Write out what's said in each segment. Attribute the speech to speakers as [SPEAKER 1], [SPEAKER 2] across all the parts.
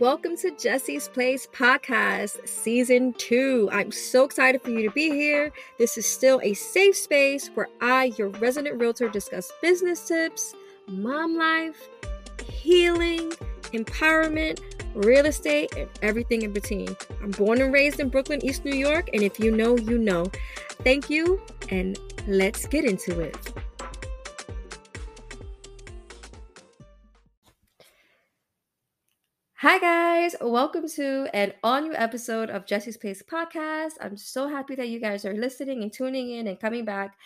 [SPEAKER 1] Welcome to Jessie's Place Podcast, Season 2. I'm so excited for you to be here. This is still a safe space where I, your resident realtor, discuss business tips, mom life, healing, empowerment, real estate, and everything in between. I'm born and raised in Brooklyn, East New York, and if you know, you know. Thank you, and let's get into it. Hi, guys. Welcome to an all new episode of Jessie's Place podcast. I'm so happy that you guys are listening and tuning in and coming back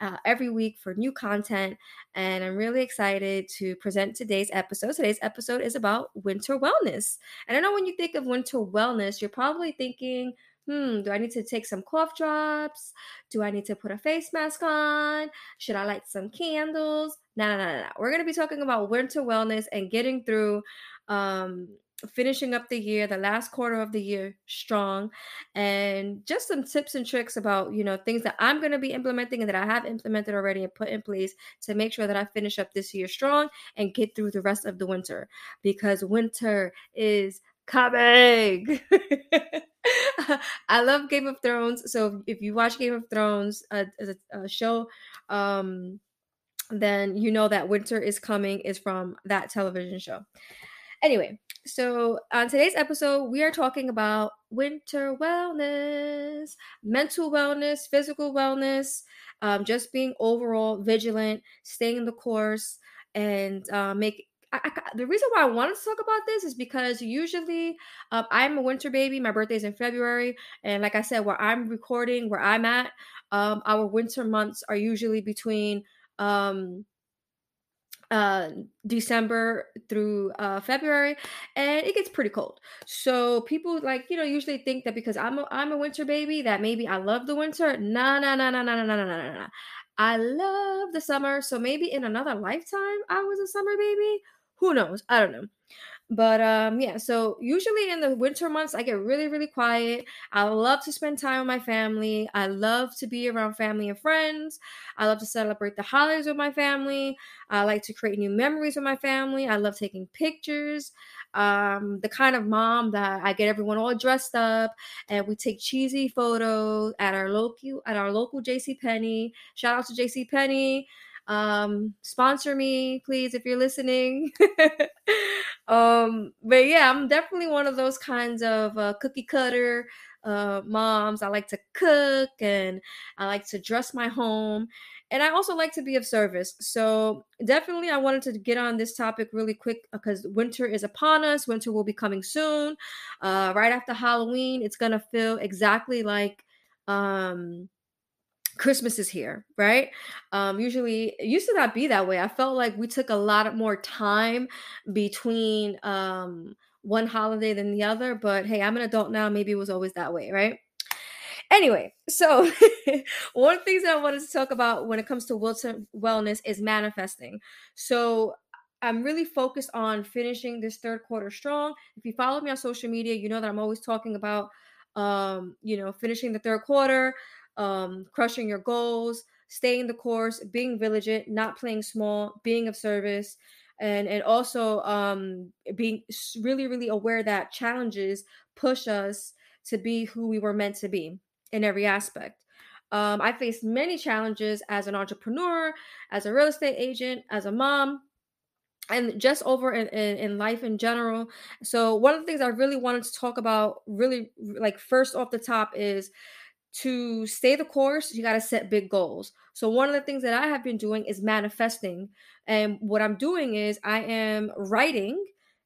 [SPEAKER 1] uh, every week for new content. And I'm really excited to present today's episode. Today's episode is about winter wellness. And I know when you think of winter wellness, you're probably thinking, hmm, do I need to take some cough drops? Do I need to put a face mask on? Should I light some candles? No, no, no, no. We're going to be talking about winter wellness and getting through um, finishing up the year, the last quarter of the year strong, and just some tips and tricks about, you know, things that I'm going to be implementing and that I have implemented already and put in place to make sure that I finish up this year strong and get through the rest of the winter because winter is coming. I love Game of Thrones. So if you watch Game of Thrones uh, as a, a show, um, then you know that winter is coming is from that television show. Anyway, so on today's episode, we are talking about winter wellness, mental wellness, physical wellness, um, just being overall vigilant, staying in the course, and uh, make. I, I, the reason why I wanted to talk about this is because usually um, I'm a winter baby. My birthday's in February, and like I said, where I'm recording, where I'm at, um, our winter months are usually between um, uh, December through uh, February, and it gets pretty cold. So people like you know usually think that because I'm a, I'm a winter baby that maybe I love the winter. Nah nah, nah, nah, nah, nah, nah, nah, nah. I love the summer. So maybe in another lifetime I was a summer baby. Who knows? I don't know. But um yeah, so usually in the winter months I get really really quiet. I love to spend time with my family. I love to be around family and friends. I love to celebrate the holidays with my family. I like to create new memories with my family. I love taking pictures. Um the kind of mom that I get everyone all dressed up and we take cheesy photos at our local at our local JC Penney. Shout out to JC Penney. Um, sponsor me, please, if you're listening. um, but yeah, I'm definitely one of those kinds of uh, cookie cutter uh, moms. I like to cook and I like to dress my home. And I also like to be of service. So, definitely, I wanted to get on this topic really quick because winter is upon us. Winter will be coming soon. Uh, right after Halloween, it's to feel exactly like um Christmas is here, right? Um, usually it used to not be that way. I felt like we took a lot more time between um one holiday than the other, but hey, I'm an adult now. Maybe it was always that way, right? Anyway, so one of the things that I wanted to talk about when it comes to wellness is manifesting. So I'm really focused on finishing this third quarter strong. If you follow me on social media, you know that I'm always talking about um, you know, finishing the third quarter, um, crushing your goals, staying the course, being vigilant, not playing small, being of service, and and also um, being really really aware that challenges push us to be who we were meant to be in every aspect. Um, I faced many challenges as an entrepreneur, as a real estate agent, as a mom, and just over in, in, in, life in general. So, one of the things I really wanted to talk about, really like first off the top, is to stay the course, you got to set big goals. So, one of the things that I have been doing is manifesting. And what I'm doing is I am writing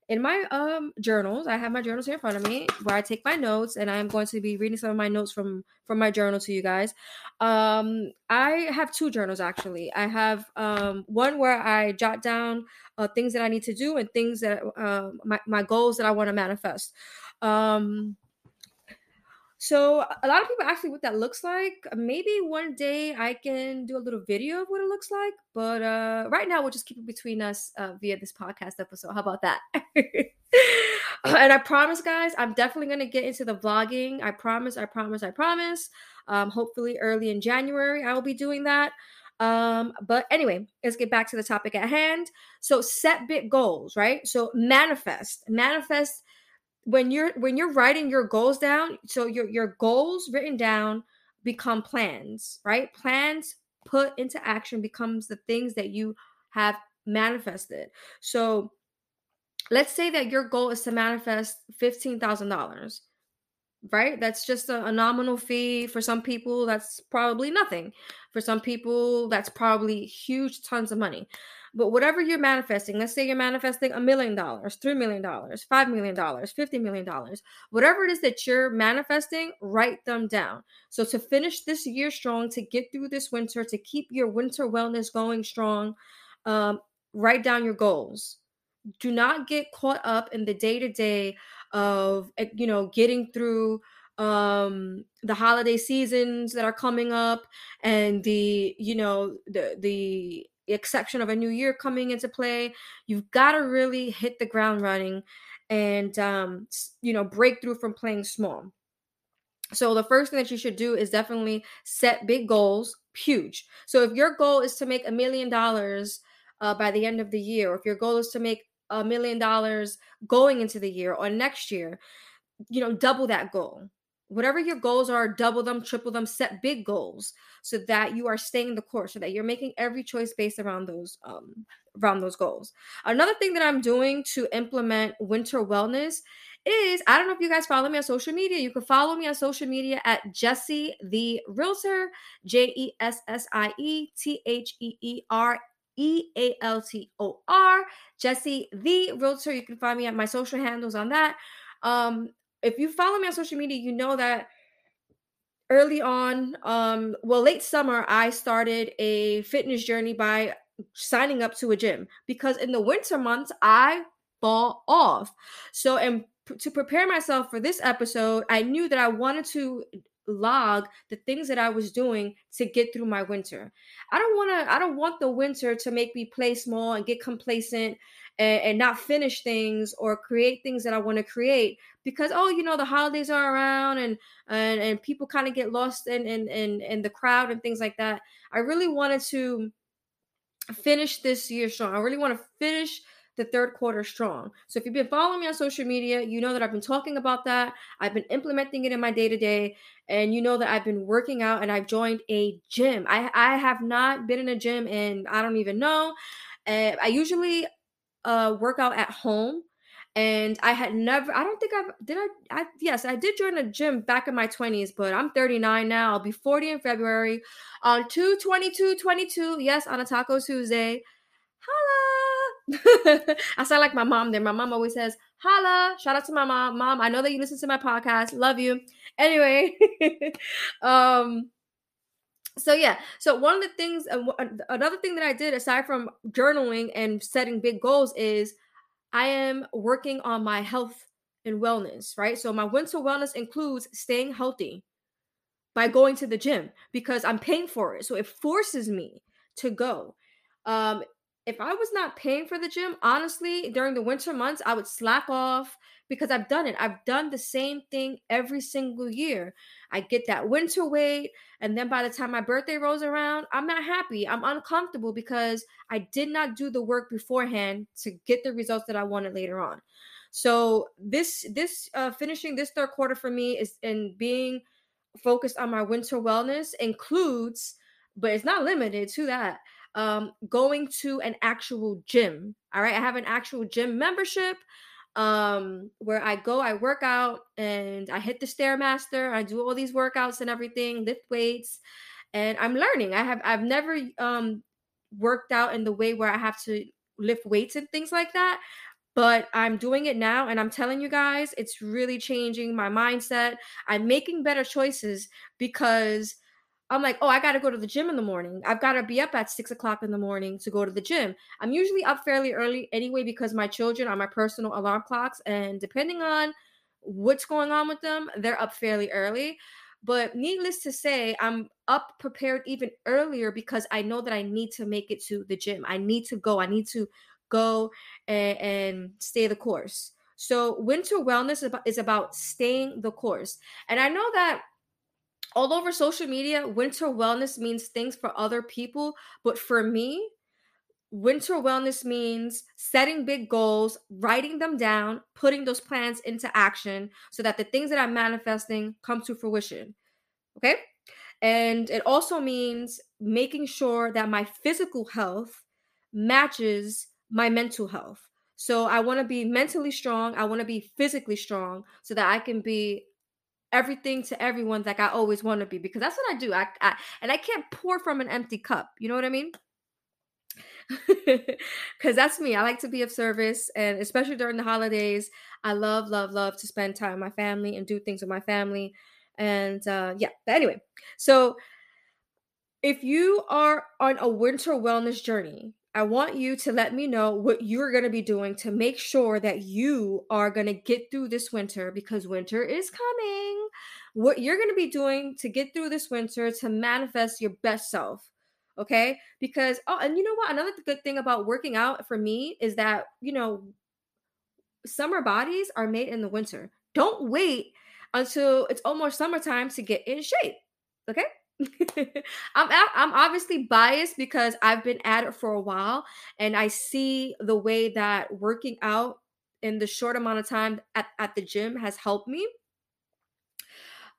[SPEAKER 1] in my um journals i have my journals here in front of me where i take my notes and i'm going to be reading some of my notes from from my journal to you guys um i have two journals actually i have um one where i jot down uh, things that i need to do and things that uh, my, my goals that i want to manifest um so a lot of people ask me what that looks like. Maybe one day I can do a little video of what it looks like, but uh, right now we'll just keep it between us uh, via this podcast episode. How about that? and I promise, guys, I'm definitely gonna get into the vlogging. I promise. I promise. I promise. Um, hopefully early in January I will be doing that. Um, but anyway, let's get back to the topic at hand. So set big goals, right? So manifest, manifest when you're when you're writing your goals down. So your your goals written down become plans, right? Plans put into action becomes the things that you have manifested. So let's say that your goal is to manifest $15,000 right? That's just a, a, nominal fee. For some people, that's probably nothing. For some people, that's probably huge tons of money. But whatever you're manifesting, let's say you're manifesting a million dollars, three million dollars, five million dollars, fifty million dollars, whatever it is that you're manifesting, write them down. So to finish this year strong, to get through this winter, to keep your winter wellness going strong, um, write down your goals. Do not get caught up in the day to day of eh, you know getting through um the holiday seasons that are coming up and the you know the the exception of a new year coming into play you've got to really hit the ground running and um you know break through from playing small so the first thing that you should do is definitely set big goals huge so if your goal is to make a million dollars uh, by the end of the year or if your goal is to make a million dollars going into the year or next year, you know, double that goal. Whatever your goals are, double them, triple them, set big goals so that you are staying the course, so that you're making every choice based around those um around those goals. Another thing that I'm doing to implement winter wellness is I don't know if you guys follow me on social media. You can follow me on social media at Jessie the Realtor, J E S S I E T H E E R E A L T O R, Jessie the Realtor. You can find me at my social handles on that. Um, if you follow me on social media, you know that early on, um, well, late summer, I started a fitness journey by signing up to a gym because in the winter months, I fall off. So, and to prepare myself for this episode, I knew that I wanted to log the things that I was doing to get through my winter. I don't want to I don't want the winter to make me play small and get complacent and, and not finish things or create things that I want to create because oh you know the holidays are around and and, and people kind of get lost in, in in in the crowd and things like that. I really wanted to finish this year strong. I really want to finish the third quarter strong. So if you've been following me on social media, you know that I've been talking about that. I've been implementing it in my day to day, and you know that I've been working out and I've joined a gym. I I have not been in a gym and I don't even know. Uh, I usually uh, work out at home and I had never I don't think I've did I I yes, I did join a gym back in my 20s, but I'm 39 now. I'll be 40 in February on 222 22. Yes, on a Taco Tuesday. Holla! I sound like my mom there. My mom always says, holla. Shout out to my mom. Mom, I know that you listen to my podcast. Love you. Anyway, um, so yeah so one of the things uh, another thing that i did aside from journaling and setting big goals is i am working on my health and wellness right so my winter wellness includes staying healthy by going to the gym because i'm paying for it so it forces me to go um if I was not paying for the gym, honestly, during the winter months, I would slack off because I've done it. I've done the same thing every single year. I get that winter weight, and then by the time my birthday rolls around, I'm not happy. I'm uncomfortable because I did not do the work beforehand to get the results that I wanted later on. So this this uh, finishing this third quarter for me is and being focused on my winter wellness includes, but it's not limited to that um, going to an actual gym. All right. I have an actual gym membership um, where I go, I work out, and I hit the Stairmaster. I do all these workouts and everything, lift weights, and I'm learning. I have I've never um, worked out in the way where I have to lift weights and things like that. But I'm doing it now, and I'm telling you guys, it's really changing my mindset. I'm making better choices because I'm like, oh, I got to go to the gym in the morning. I've got to be up at six o'clock in the morning to go to the gym. I'm usually up fairly early anyway because my children are my personal alarm clocks. And depending on what's going on with them, they're up fairly early. But needless to say, I'm up prepared even earlier because I know that I need to make it to the gym. I need to go. I need to go and, and stay the course. So winter wellness is about, is about staying the course. And I know that all over social media, winter wellness means things for other people. But for me, winter wellness means setting big goals, writing them down, putting those plans into action so that the things that I'm manifesting come to fruition. Okay. And it also means making sure that my physical health matches my mental health. So I want to be mentally strong. I want to be physically strong so that I can be everything to everyone like I always want to be because that's what I do. I, I and I can't pour from an empty cup. You know what I mean? Cuz that's me. I like to be of service and especially during the holidays, I love love love to spend time with my family and do things with my family. And uh yeah, but anyway. So if you are on a winter wellness journey, I want you to let me know what you're going to be doing to make sure that you are going to get through this winter because winter is coming. What you're going to be doing to get through this winter to manifest your best self. Okay? Because, oh, and you know what? Another good thing about working out for me is that, you know, summer bodies are made in the winter. Don't wait until it's almost summertime to get in shape. Okay? I'm I'm obviously biased because I've been at it for a while and I see the way that working out in the short amount of time at, at the gym has helped me.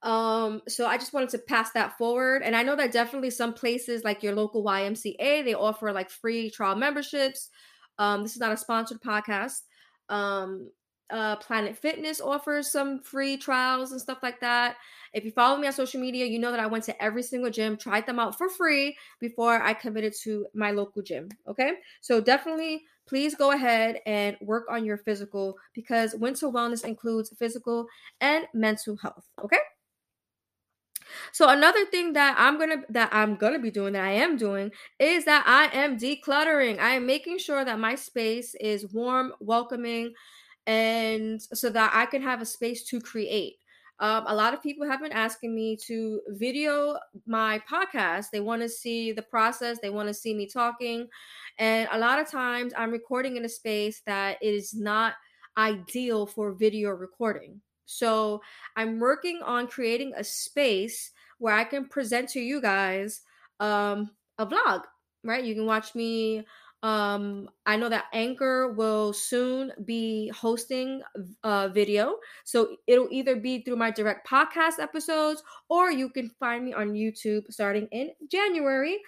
[SPEAKER 1] Um, so I just wanted to pass that forward. And I know that definitely some places like your local YMCA, they offer like free trial memberships. Um, this is not a sponsored podcast. Um, uh, Planet Fitness offers some free trials and stuff like that. If you follow me on social media, you know that I went to every single gym, tried them out for free before I committed to my local gym. Okay. So definitely please go ahead and work on your physical because winter wellness includes physical and mental health. Okay. So another thing that I'm gonna that I'm gonna be doing that I am doing is that I am decluttering. I am making sure that my space is warm, welcoming, and so that I can have a space to create. Um, a lot of people have been asking me to video my podcast. They want to see the process, they want to see me talking. And a lot of times I'm recording in a space that is not ideal for video recording. So I'm working on creating a space where I can present to you guys um, a vlog, right? You can watch me um, I know that Anchor will soon be hosting a video. So it'll either be through my direct podcast episodes or you can find me on YouTube starting in January.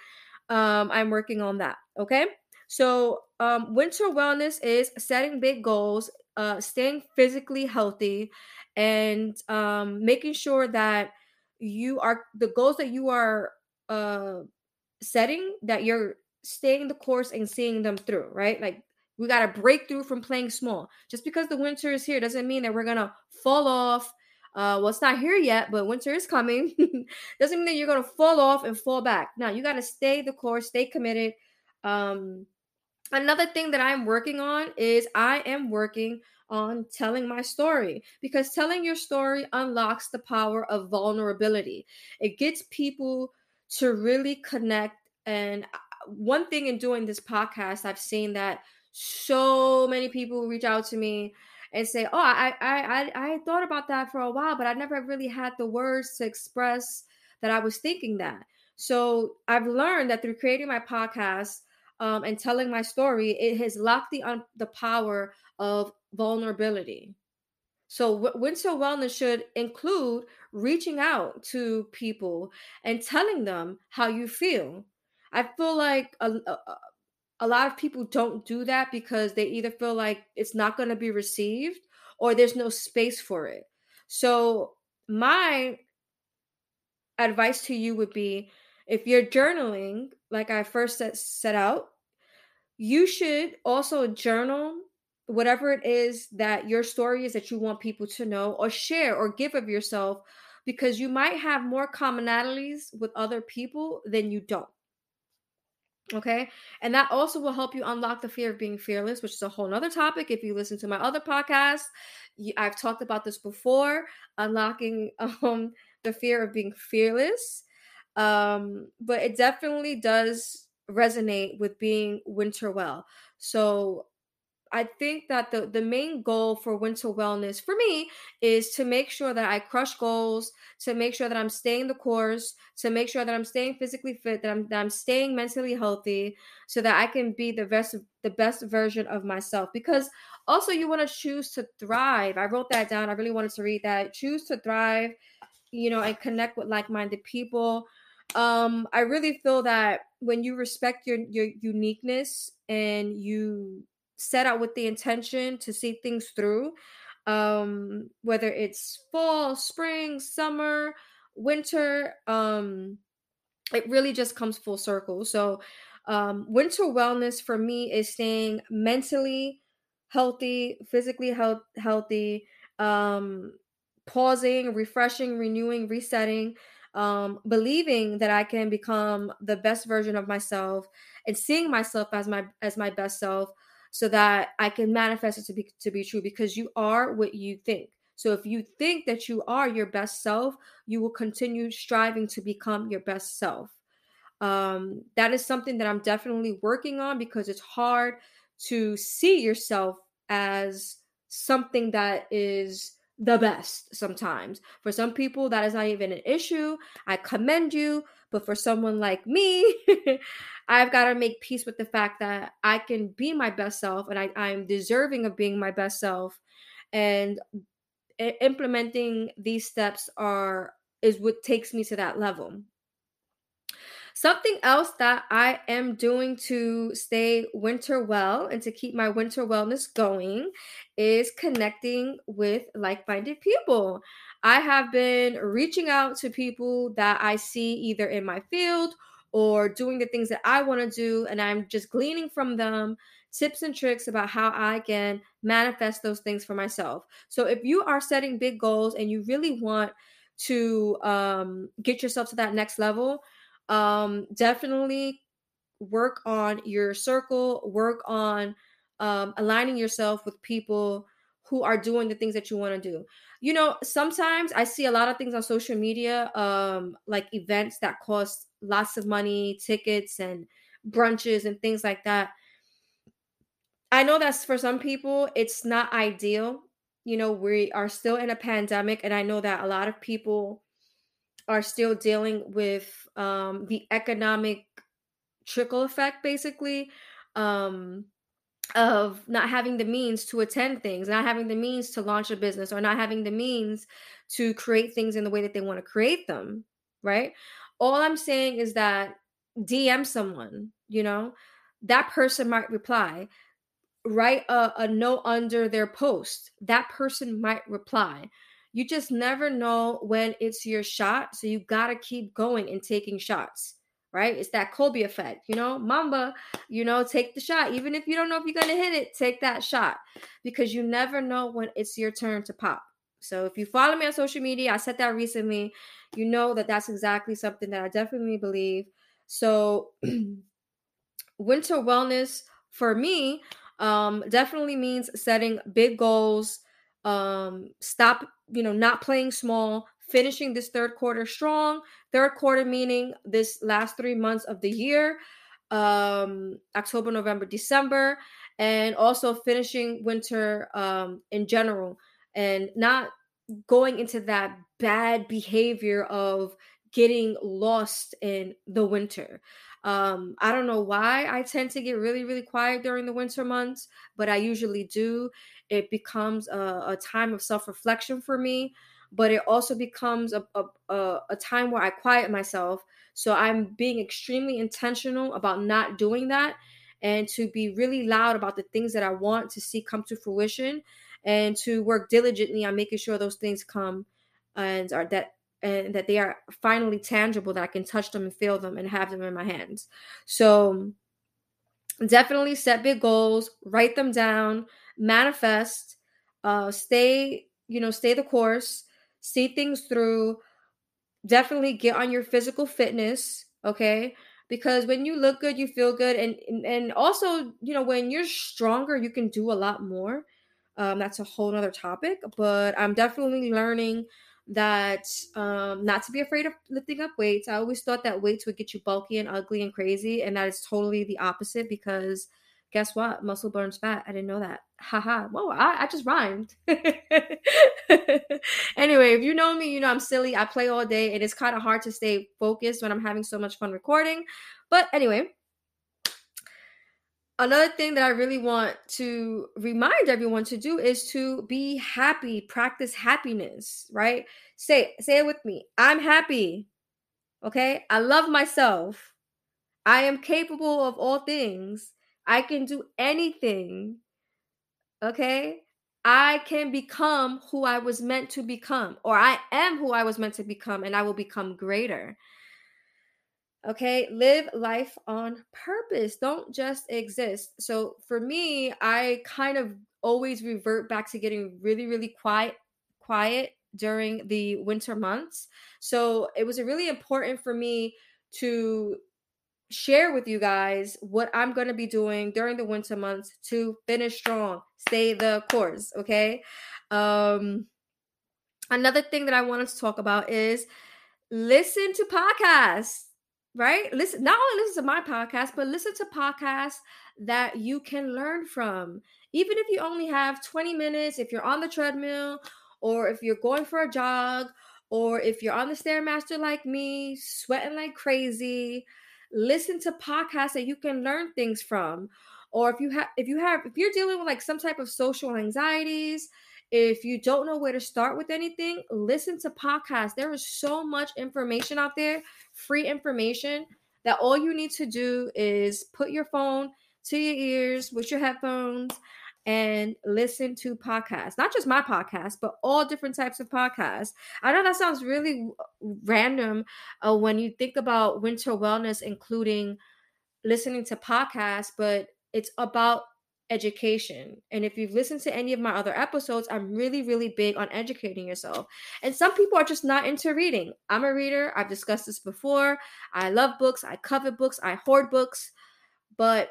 [SPEAKER 1] Um, I'm working on that. Okay. So, um, winter wellness is setting big goals, uh, staying physically healthy, and um, making sure that you are the goals that you are uh, setting that you're staying the course and seeing them through, right? Like we got to break through from playing small. Just because the winter is here doesn't mean that we're to fall off. Uh, well, it's not here yet, but winter is coming. doesn't mean that you're to fall off and fall back. Now, you got to stay the course, stay committed. Um, another thing that I'm working on is I am working on telling my story because telling your story unlocks the power of vulnerability. It gets people to really connect and uh, one thing in doing this podcast, I've seen that so many people reach out to me and say, "Oh, I I I, I thought about that for a while, but I never really had the words to express that I was thinking that." So I've learned that through creating my podcast um, and telling my story, it has locked the um, the power of vulnerability. So winter wellness should include reaching out to people and telling them how you feel I feel like a, a, a lot of people don't do that because they either feel like it's not going to be received or there's no space for it. So, my advice to you would be if you're journaling, like I first set, set out, you should also journal whatever it is that your story is that you want people to know or share or give of yourself because you might have more commonalities with other people than you don't. Okay. And that also will help you unlock the fear of being fearless, which is a whole nother topic. If you listen to my other podcast, I've talked about this before, unlocking um, the fear of being fearless. Um, but it definitely does resonate with being winter well. So I think that the the main goal for winter wellness for me is to make sure that I crush goals, to make sure that I'm staying the course, to make sure that I'm staying physically fit, that I'm that I'm staying mentally healthy, so that I can be the best the best version of myself. Because also you want to choose to thrive. I wrote that down. I really wanted to read that. Choose to thrive, you know, and connect with like-minded people. Um, I really feel that when you respect your your uniqueness and you set out with the intention to see things through um whether it's fall spring summer winter um it really just comes full circle. So um winter wellness for me is staying mentally healthy physically health healthy um pausing refreshing renewing resetting um believing that i can become the best version of myself and seeing myself as my as my best self so that I can manifest it to be to be true because you are what you think. So if you think that you are your best self, you will continue striving to become your best self. Um, that is something that I'm definitely working on because it's hard to see yourself as something that is the best sometimes. For some people, that is not even an issue. I commend you. But for someone like me, I've got to make peace with the fact that I can be my best self and I, I'm deserving of being my best self. And implementing these steps are is what takes me to that level. Something else that I am doing to stay winter well and to keep my winter wellness going is connecting with like minded people. I have been reaching out to people that I see either in my field or doing the things that I want to do, and I'm just gleaning from them tips and tricks about how I can manifest those things for myself. So if you are setting big goals and you really want to um, get yourself to that next level, um, definitely work on your circle, work on um, aligning yourself with people who are doing the things that you want to do. You know, sometimes I see a lot of things on social media, um, like events that cost lots of money, tickets and brunches and things like that. I know that's for some people, it's not ideal. You know, we are still in a pandemic, and I know that a lot of people are still dealing with um, the economic trickle effect, basically. Um, of not having the means to attend things, not having the means to launch a business, or not having the means to create things in the way that they want to create them, right? All I'm saying is that DM someone, you know, that person might reply. Write a, a note under their post. That person might reply. You just never know when it's your shot. So you got to keep going and taking shots right? It's that Kobe effect, you know, Mamba, you know, take the shot. Even if you don't know if you're going to hit it, take that shot because you never know when it's your turn to pop. So if you follow me on social media, I said that recently, you know that that's exactly something that I definitely believe. So winter wellness for me um definitely means setting big goals um stop you know not playing small finishing this third quarter strong. Third quarter meaning this last three months of the year, um, October, November, December, and also finishing winter um, in general and not going into that bad behavior of getting lost in the winter. Um, I don't know why I tend to get really, really quiet during the winter months, but I usually do. It becomes a, a time of self reflection for me but it also becomes a, a, a time where I quiet myself. So I'm being extremely intentional about not doing that and to be really loud about the things that I want to see come to fruition and to work diligently on making sure those things come and are that and that they are finally tangible that I can touch them and feel them and have them in my hands. So definitely set big goals, write them down, manifest, uh stay, you know, stay the course see things through. Definitely get on your physical fitness, okay? Because when you look good, you feel good, and and also, you know, when you're stronger, you can do a lot more. Um, that's a whole other topic, but I'm definitely learning that um, not to be afraid of lifting up weights. I always thought that weights would get you bulky and ugly and crazy, and that is totally the opposite because guess what? Muscle burns fat. I didn't know that. Haha. Whoa, I, I just rhymed. anyway, if you know me, you know I'm silly. I play all day. And It is kind of hard to stay focused when I'm having so much fun recording. But anyway, another thing that I really want to remind everyone to do is to be happy, practice happiness, right? Say say it with me. I'm happy. Okay? I love myself. I am capable of all things. I can do anything. Okay? I can become who I was meant to become, or I am who I was meant to become, and I will become greater. Okay, live life on purpose. Don't just exist. So for me, I kind of always revert back to getting really, really quiet, quiet during the winter months. So it was really important for me to share with you guys what I'm going to be doing during the winter months to finish strong, stay the course, okay? Um another thing that I wanted to talk about is listen to podcasts right? Listen, not only listen to my podcast, but listen to podcasts that you can learn from. Even if you only have 20 minutes, if you're on the treadmill, or if you're going for a jog, or if you're on the Stairmaster like me, sweating like crazy, listen to podcasts that you can learn things from. Or if you have if you have if you're dealing with like some type of social anxieties, if you don't know where to start with anything, listen to podcasts. There is so much information out there, free information, that all you need to do is put your phone to your ears with your headphones and listen to podcasts. Not just my podcast, but all different types of podcasts. I know that sounds really random uh, when you think about winter wellness, including listening to podcasts, but it's about education. And if you've listened to any of my other episodes, I'm really, really big on educating yourself. And some people are just not into reading. I'm a reader. I've discussed this before. I love books. I covet books. I hoard books. But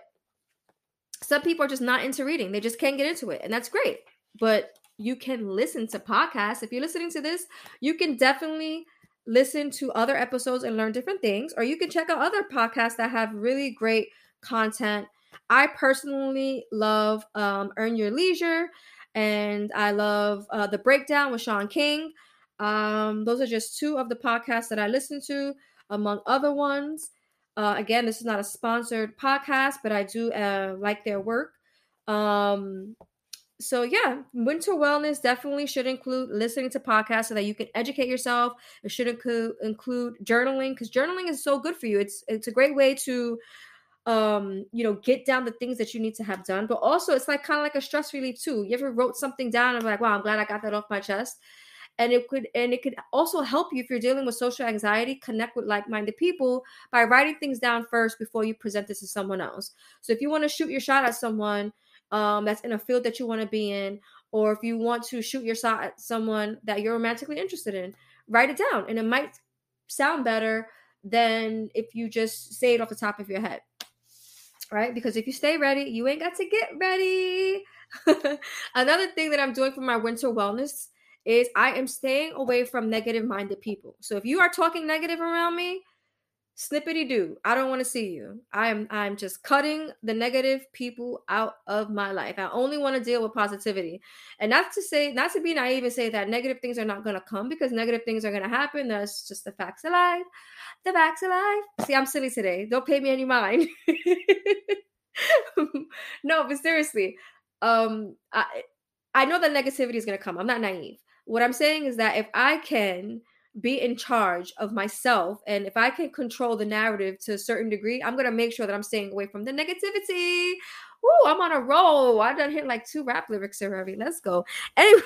[SPEAKER 1] some people are just not into reading. They just can't get into it. And that's great. But you can listen to podcasts. If you're listening to this, you can definitely listen to other episodes and learn different things. Or you can check out other podcasts that have really great content I personally love um, Earn Your Leisure, and I love uh, The Breakdown with Shaun King. Um, those are just two of the podcasts that I listen to, among other ones. Uh, again, this is not a sponsored podcast, but I do uh, like their work. Um, so yeah, winter wellness definitely should include listening to podcasts so that you can educate yourself. It should include include journaling because journaling is so good for you. It's it's a great way to um you know get down the things that you need to have done but also it's like kind of like a stress relief too you ever wrote something down and like wow i'm glad i got that off my chest and it could and it could also help you if you're dealing with social anxiety connect with like-minded people by writing things down first before you present this to someone else so if you want to shoot your shot at someone um, that's in a field that you want to be in or if you want to shoot your shot at someone that you're romantically interested in write it down and it might sound better than if you just say it off the top of your head right? Because if you stay ready, you ain't got to get ready. Another thing that I'm doing for my winter wellness is I am staying away from negative minded people. So if you are talking negative around me, snippety do. I don't want to see you. I'm I'm just cutting the negative people out of my life. I only want to deal with positivity. And not to say, not to be naive and say that negative things are not gonna come because negative things are gonna happen. That's just the facts of life. The facts of life. See, I'm silly today. Don't pay me any mind. no, but seriously, um, I I know that negativity is gonna come. I'm not naive. What I'm saying is that if I can be in charge of myself and if i can control the narrative to a certain degree i'm to make sure that i'm staying away from the negativity. Ooh, i'm on a roll. I done hit like two rap lyrics already. Let's go. Anyway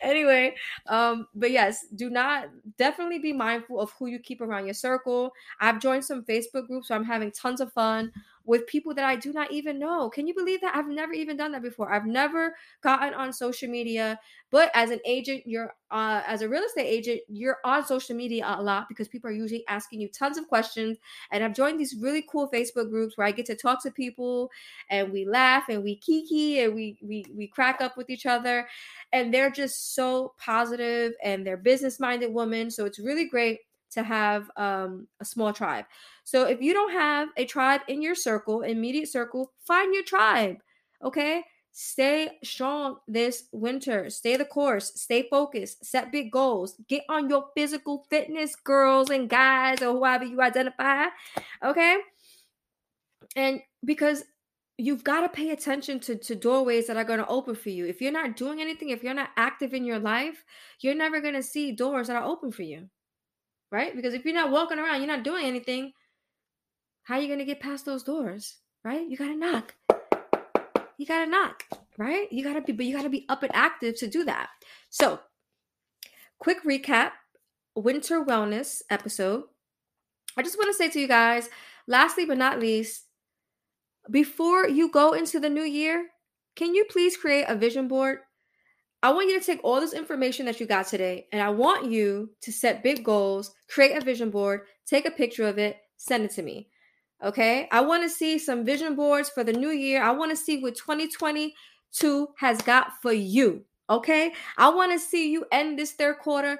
[SPEAKER 1] anyway um but yes do not definitely be mindful of who you keep around your circle. I've joined some facebook groups so i'm having tons of fun with people that I do not even know. Can you believe that? I've never even done that before. I've never gotten on social media, but as an agent, you're uh, as a real estate agent, you're on social media a lot because people are usually asking you tons of questions. And I've joined these really cool Facebook groups where I get to talk to people and we laugh and we kiki and we we we crack up with each other. And they're just so positive and they're business minded women. So it's really great to have um, a small tribe. So if you don't have a tribe in your circle, immediate circle, find your tribe. Okay. Stay strong this winter. Stay the course. Stay focused. Set big goals. Get on your physical fitness, girls and guys, or whoever you identify. Okay. And because you've got to pay attention to, to doorways that are going to open for you. If you're not doing anything, if you're not active in your life, you're never going to see doors that are open for you. Right? Because if you're not walking around, you're not doing anything, how are you going to get past those doors? Right? You got to knock. You got to knock, right? You got to be but you got to be up and active to do that. So, quick recap, winter wellness episode. I just want to say to you guys, lastly but not least, before you go into the new year, can you please create a vision board? I want you to take all this information that you got today and I want you to set big goals, create a vision board, take a picture of it, send it to me. Okay? I want to see some vision boards for the new year. I want to see what 2022 has got for you. Okay? I want to see you end this third quarter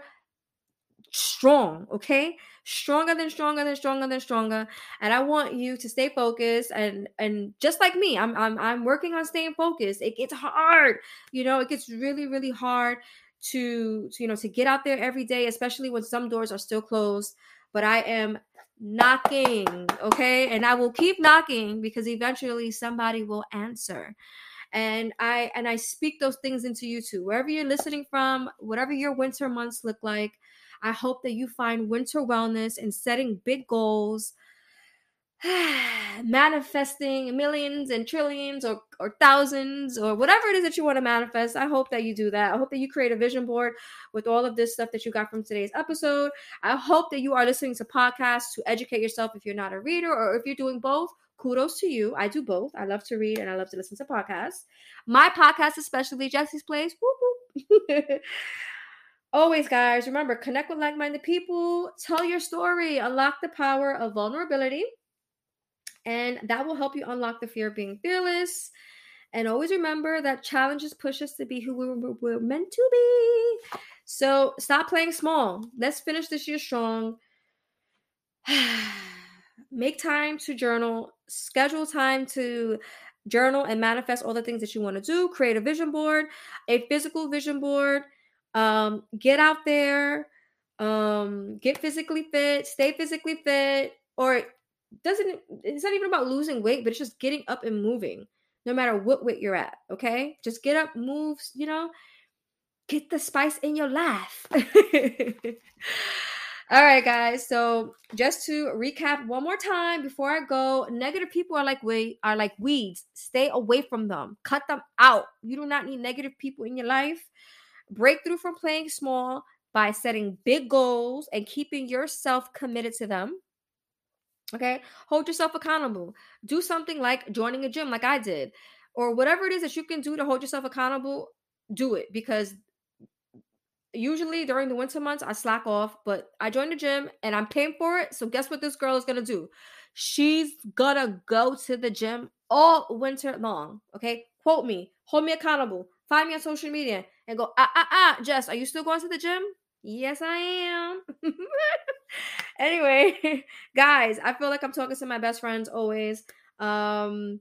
[SPEAKER 1] strong, okay? Stronger than stronger than stronger than stronger. And I want you to stay focused and and just like me, I'm I'm I'm working on staying focused. It gets hard. You know, it gets really really hard to, to you know to get out there every day, especially when some doors are still closed. But I am knocking, okay? And I will keep knocking because eventually somebody will answer and i and i speak those things into you too wherever you're listening from whatever your winter months look like I hope that you find winter wellness and setting big goals, manifesting millions and trillions or, or thousands or whatever it is that you want to manifest. I hope that you do that. I hope that you create a vision board with all of this stuff that you got from today's episode. I hope that you are listening to podcasts to educate yourself if you're not a reader or if you're doing both kudos to you. I do both. I love to read and I love to listen to podcasts. My podcast, especially Jessie's Place. Always, guys, remember connect with like minded people, tell your story, unlock the power of vulnerability, and that will help you unlock the fear of being fearless. And always remember that challenges push us to be who we're, we're meant to be. So stop playing small. Let's finish this year strong. Make time to journal, schedule time to journal and manifest all the things that you want to do. Create a vision board, a physical vision board um, get out there, um, get physically fit, stay physically fit, or doesn't it's not even about losing weight, but it's just getting up and moving, no matter what weight you're at. Okay, just get up, move, you know, get the spice in your life. All right, guys. So just to recap one more time before I go, negative people are like we are like weeds. Stay away from them. Cut them out. You do not need negative people in your life. Breakthrough from playing small by setting big goals and keeping yourself committed to them. Okay. Hold yourself accountable. Do something like joining a gym, like I did, or whatever it is that you can do to hold yourself accountable. Do it because usually during the winter months I slack off, but I joined the gym and I'm paying for it. So guess what this girl is gonna do? She's gonna go to the gym all winter long. Okay, quote me, hold me accountable. Find me on social media and go, ah, ah, ah, Jess, are you still going to the gym? Yes, I am. anyway, guys, I feel like I'm talking to my best friends always. Um,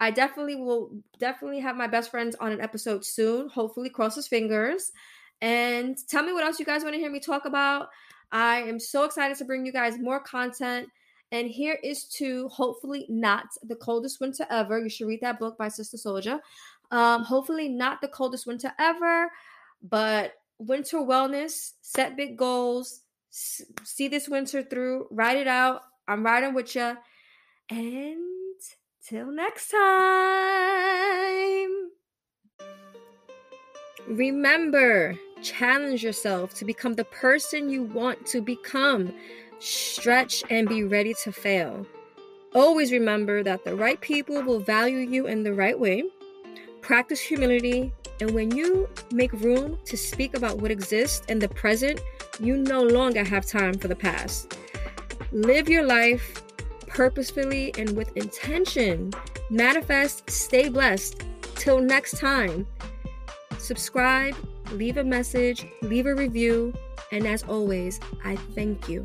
[SPEAKER 1] I definitely will definitely have my best friends on an episode soon. Hopefully, crosses fingers. And tell me what else you guys want to hear me talk about. I am so excited to bring you guys more content. And here is to hopefully not the coldest winter ever. You should read that book by Sister Souljah. Um, hopefully, not the coldest winter ever, but winter wellness, set big goals, s- see this winter through, ride it out. I'm riding with you. And till next time. Remember, challenge yourself to become the person you want to become. Stretch and be ready to fail. Always remember that the right people will value you in the right way practice humility, and when you make room to speak about what exists in the present, you no longer have time for the past. Live your life purposefully and with intention. Manifest, stay blessed. Till next time, subscribe, leave a message, leave a review, and as always, I thank you.